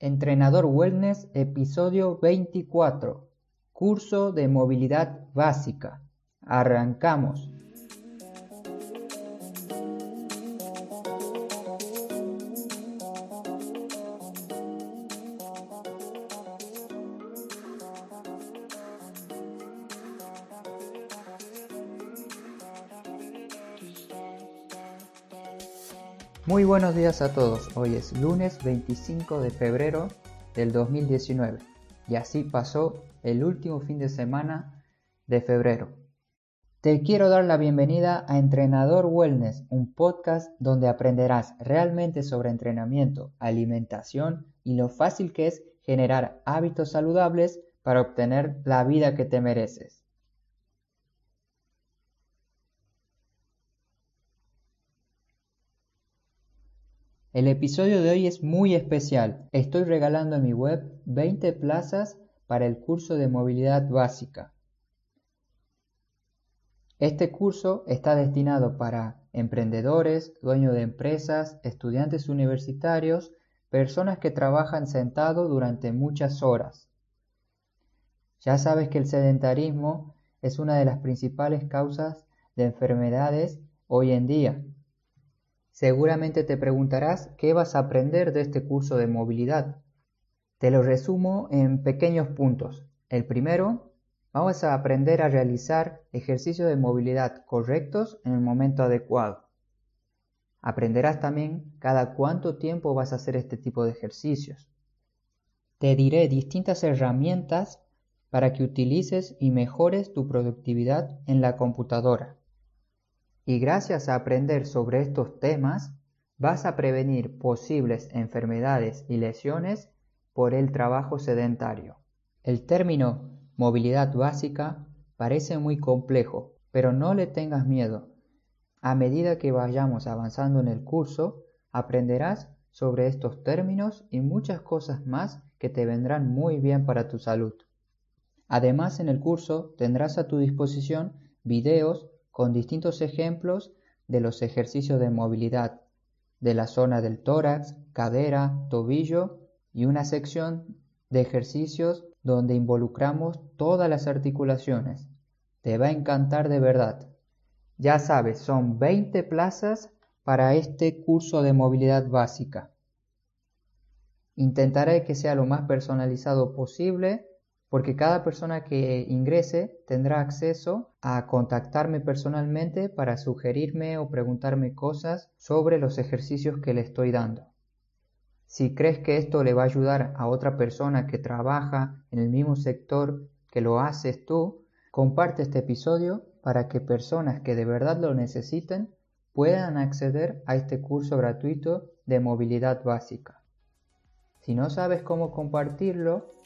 Entrenador Wellness, episodio 24. Curso de movilidad básica. Arrancamos. Muy buenos días a todos. Hoy es lunes 25 de febrero del 2019 y así pasó el último fin de semana de febrero. Te quiero dar la bienvenida a Entrenador Wellness, un podcast donde aprenderás realmente sobre entrenamiento, alimentación y lo fácil que es generar hábitos saludables para obtener la vida que te mereces. El episodio de hoy es muy especial. Estoy regalando en mi web 20 plazas para el curso de movilidad básica. Este curso está destinado para emprendedores, dueños de empresas, estudiantes universitarios, personas que trabajan sentado durante muchas horas. Ya sabes que el sedentarismo es una de las principales causas de enfermedades hoy en día. Seguramente te preguntarás qué vas a aprender de este curso de movilidad. Te lo resumo en pequeños puntos. El primero, vamos a aprender a realizar ejercicios de movilidad correctos en el momento adecuado. Aprenderás también cada cuánto tiempo vas a hacer este tipo de ejercicios. Te diré distintas herramientas para que utilices y mejores tu productividad en la computadora. Y gracias a aprender sobre estos temas, vas a prevenir posibles enfermedades y lesiones por el trabajo sedentario. El término movilidad básica parece muy complejo, pero no le tengas miedo. A medida que vayamos avanzando en el curso, aprenderás sobre estos términos y muchas cosas más que te vendrán muy bien para tu salud. Además, en el curso tendrás a tu disposición videos con distintos ejemplos de los ejercicios de movilidad de la zona del tórax, cadera, tobillo y una sección de ejercicios donde involucramos todas las articulaciones. Te va a encantar de verdad. Ya sabes, son 20 plazas para este curso de movilidad básica. Intentaré que sea lo más personalizado posible porque cada persona que ingrese tendrá acceso a contactarme personalmente para sugerirme o preguntarme cosas sobre los ejercicios que le estoy dando. Si crees que esto le va a ayudar a otra persona que trabaja en el mismo sector que lo haces tú, comparte este episodio para que personas que de verdad lo necesiten puedan acceder a este curso gratuito de movilidad básica. Si no sabes cómo compartirlo,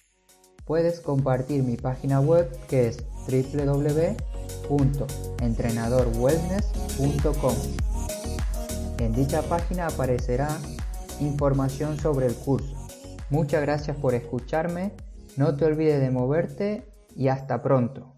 puedes compartir mi página web que es www.entrenadorwellness.com. En dicha página aparecerá información sobre el curso. Muchas gracias por escucharme, no te olvides de moverte y hasta pronto.